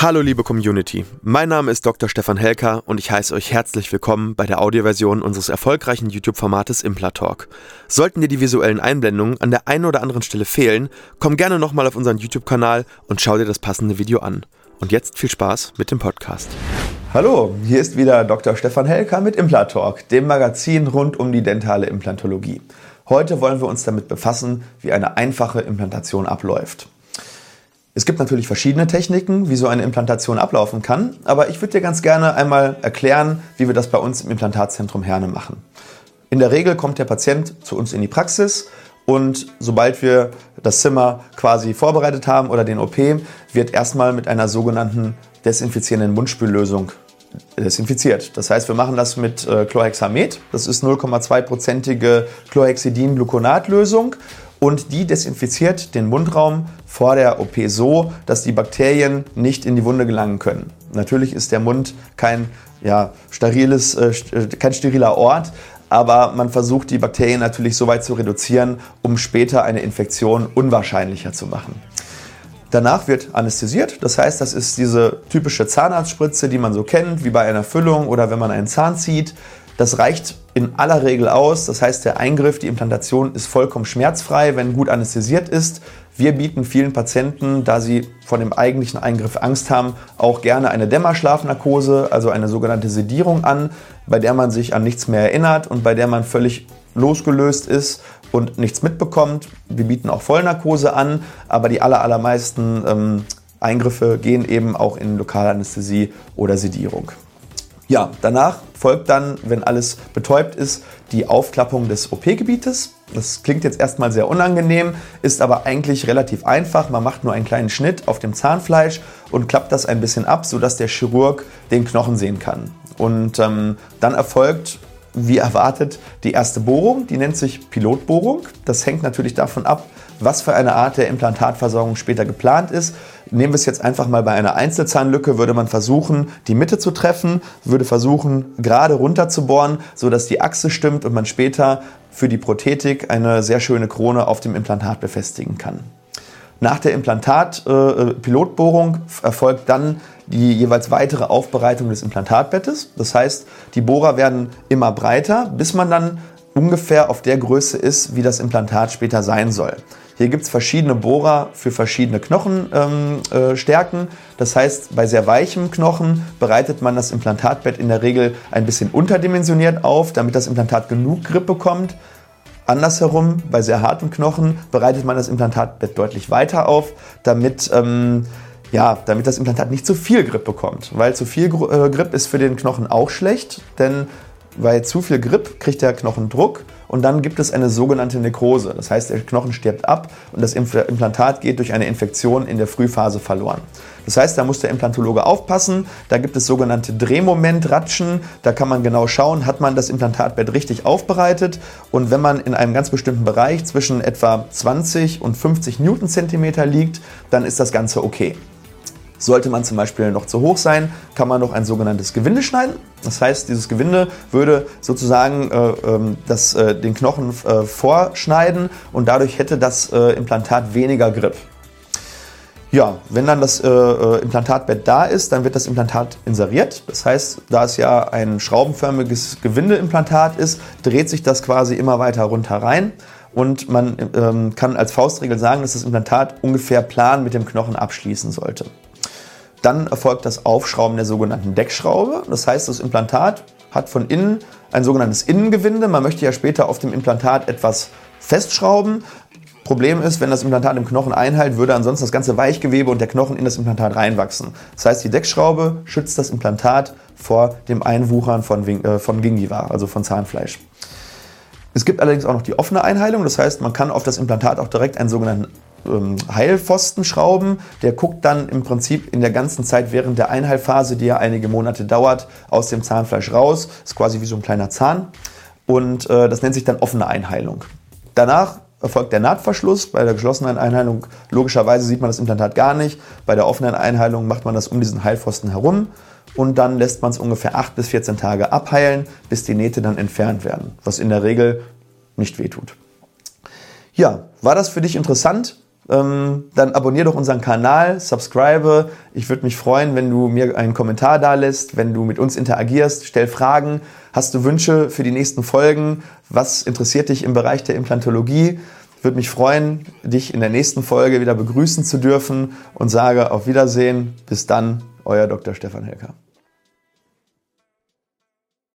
Hallo liebe Community, mein Name ist Dr. Stefan Helker und ich heiße euch herzlich willkommen bei der Audioversion unseres erfolgreichen YouTube-Formates Implatalk. Sollten dir die visuellen Einblendungen an der einen oder anderen Stelle fehlen, komm gerne nochmal auf unseren YouTube-Kanal und schau dir das passende Video an. Und jetzt viel Spaß mit dem Podcast. Hallo, hier ist wieder Dr. Stefan Helker mit Implatalk, dem Magazin rund um die dentale Implantologie. Heute wollen wir uns damit befassen, wie eine einfache Implantation abläuft. Es gibt natürlich verschiedene Techniken, wie so eine Implantation ablaufen kann, aber ich würde dir ganz gerne einmal erklären, wie wir das bei uns im Implantatzentrum Herne machen. In der Regel kommt der Patient zu uns in die Praxis und sobald wir das Zimmer quasi vorbereitet haben oder den OP, wird erstmal mit einer sogenannten desinfizierenden Mundspüllösung desinfiziert. Das heißt, wir machen das mit äh, Chlorhexamet. Das ist 0,2-prozentige Chlorhexidin-Gluconatlösung und die desinfiziert den Mundraum vor der OP so, dass die Bakterien nicht in die Wunde gelangen können. Natürlich ist der Mund kein ja, steriles, äh, äh, kein steriler Ort, aber man versucht die Bakterien natürlich so weit zu reduzieren, um später eine Infektion unwahrscheinlicher zu machen. Danach wird anästhesiert, das heißt, das ist diese typische Zahnarztspritze, die man so kennt, wie bei einer Füllung oder wenn man einen Zahn zieht. Das reicht in aller Regel aus. Das heißt, der Eingriff, die Implantation ist vollkommen schmerzfrei, wenn gut anästhesiert ist. Wir bieten vielen Patienten, da sie vor dem eigentlichen Eingriff Angst haben, auch gerne eine Dämmerschlafnarkose, also eine sogenannte Sedierung an, bei der man sich an nichts mehr erinnert und bei der man völlig losgelöst ist und nichts mitbekommt. Wir bieten auch Vollnarkose an, aber die allermeisten ähm, Eingriffe gehen eben auch in Lokalanästhesie oder Sedierung. Ja, danach folgt dann, wenn alles betäubt ist, die Aufklappung des OP-Gebietes. Das klingt jetzt erstmal sehr unangenehm, ist aber eigentlich relativ einfach. Man macht nur einen kleinen Schnitt auf dem Zahnfleisch und klappt das ein bisschen ab, sodass der Chirurg den Knochen sehen kann. Und ähm, dann erfolgt wie erwartet die erste Bohrung, die nennt sich Pilotbohrung. Das hängt natürlich davon ab, was für eine Art der Implantatversorgung später geplant ist. Nehmen wir es jetzt einfach mal bei einer Einzelzahnlücke, würde man versuchen, die Mitte zu treffen, würde versuchen, gerade runter zu bohren, sodass die Achse stimmt und man später für die Prothetik eine sehr schöne Krone auf dem Implantat befestigen kann. Nach der Implantat-Pilotbohrung äh, erfolgt dann die jeweils weitere Aufbereitung des Implantatbettes. Das heißt, die Bohrer werden immer breiter, bis man dann ungefähr auf der Größe ist, wie das Implantat später sein soll. Hier gibt es verschiedene Bohrer für verschiedene Knochenstärken. Ähm, äh, das heißt, bei sehr weichem Knochen bereitet man das Implantatbett in der Regel ein bisschen unterdimensioniert auf, damit das Implantat genug Grip bekommt. Andersherum, bei sehr hartem Knochen bereitet man das Implantatbett deutlich weiter auf, damit, ähm, ja, damit das Implantat nicht zu viel Grip bekommt. Weil zu viel äh, Grip ist für den Knochen auch schlecht, denn bei zu viel Grip kriegt der Knochen Druck und dann gibt es eine sogenannte Nekrose. Das heißt, der Knochen stirbt ab und das Implantat geht durch eine Infektion in der Frühphase verloren. Das heißt, da muss der Implantologe aufpassen. Da gibt es sogenannte Drehmomentratschen. Da kann man genau schauen, hat man das Implantatbett richtig aufbereitet. Und wenn man in einem ganz bestimmten Bereich zwischen etwa 20 und 50 Newtonzentimeter liegt, dann ist das Ganze okay. Sollte man zum Beispiel noch zu hoch sein, kann man noch ein sogenanntes Gewinde schneiden. Das heißt, dieses Gewinde würde sozusagen äh, ähm, das, äh, den Knochen äh, vorschneiden und dadurch hätte das äh, Implantat weniger Grip. Ja, wenn dann das äh, äh, Implantatbett da ist, dann wird das Implantat inseriert. Das heißt, da es ja ein schraubenförmiges Gewindeimplantat ist, dreht sich das quasi immer weiter runter rein. Und man ähm, kann als Faustregel sagen, dass das Implantat ungefähr plan mit dem Knochen abschließen sollte. Dann erfolgt das Aufschrauben der sogenannten Deckschraube. Das heißt, das Implantat hat von innen ein sogenanntes Innengewinde. Man möchte ja später auf dem Implantat etwas festschrauben. Problem ist, wenn das Implantat im Knochen einhält, würde ansonsten das ganze Weichgewebe und der Knochen in das Implantat reinwachsen. Das heißt, die Deckschraube schützt das Implantat vor dem Einwuchern von, äh, von Gingiva, also von Zahnfleisch. Es gibt allerdings auch noch die offene Einheilung, das heißt, man kann auf das Implantat auch direkt einen sogenannten ähm, Heilpfosten schrauben. Der guckt dann im Prinzip in der ganzen Zeit während der Einheilphase, die ja einige Monate dauert, aus dem Zahnfleisch raus. Ist quasi wie so ein kleiner Zahn. Und äh, das nennt sich dann offene Einheilung. Danach erfolgt der Nahtverschluss. Bei der geschlossenen Einheilung logischerweise sieht man das Implantat gar nicht. Bei der offenen Einheilung macht man das um diesen Heilpfosten herum und dann lässt man es ungefähr 8 bis 14 Tage abheilen, bis die Nähte dann entfernt werden, was in der Regel nicht wehtut. Ja, war das für dich interessant? Ähm, dann abonniere doch unseren Kanal, subscribe. Ich würde mich freuen, wenn du mir einen Kommentar da lässt, wenn du mit uns interagierst, stell Fragen. Hast du Wünsche für die nächsten Folgen? Was interessiert dich im Bereich der Implantologie? Würde mich freuen, dich in der nächsten Folge wieder begrüßen zu dürfen und sage auf Wiedersehen. Bis dann, euer Dr. Stefan Helker.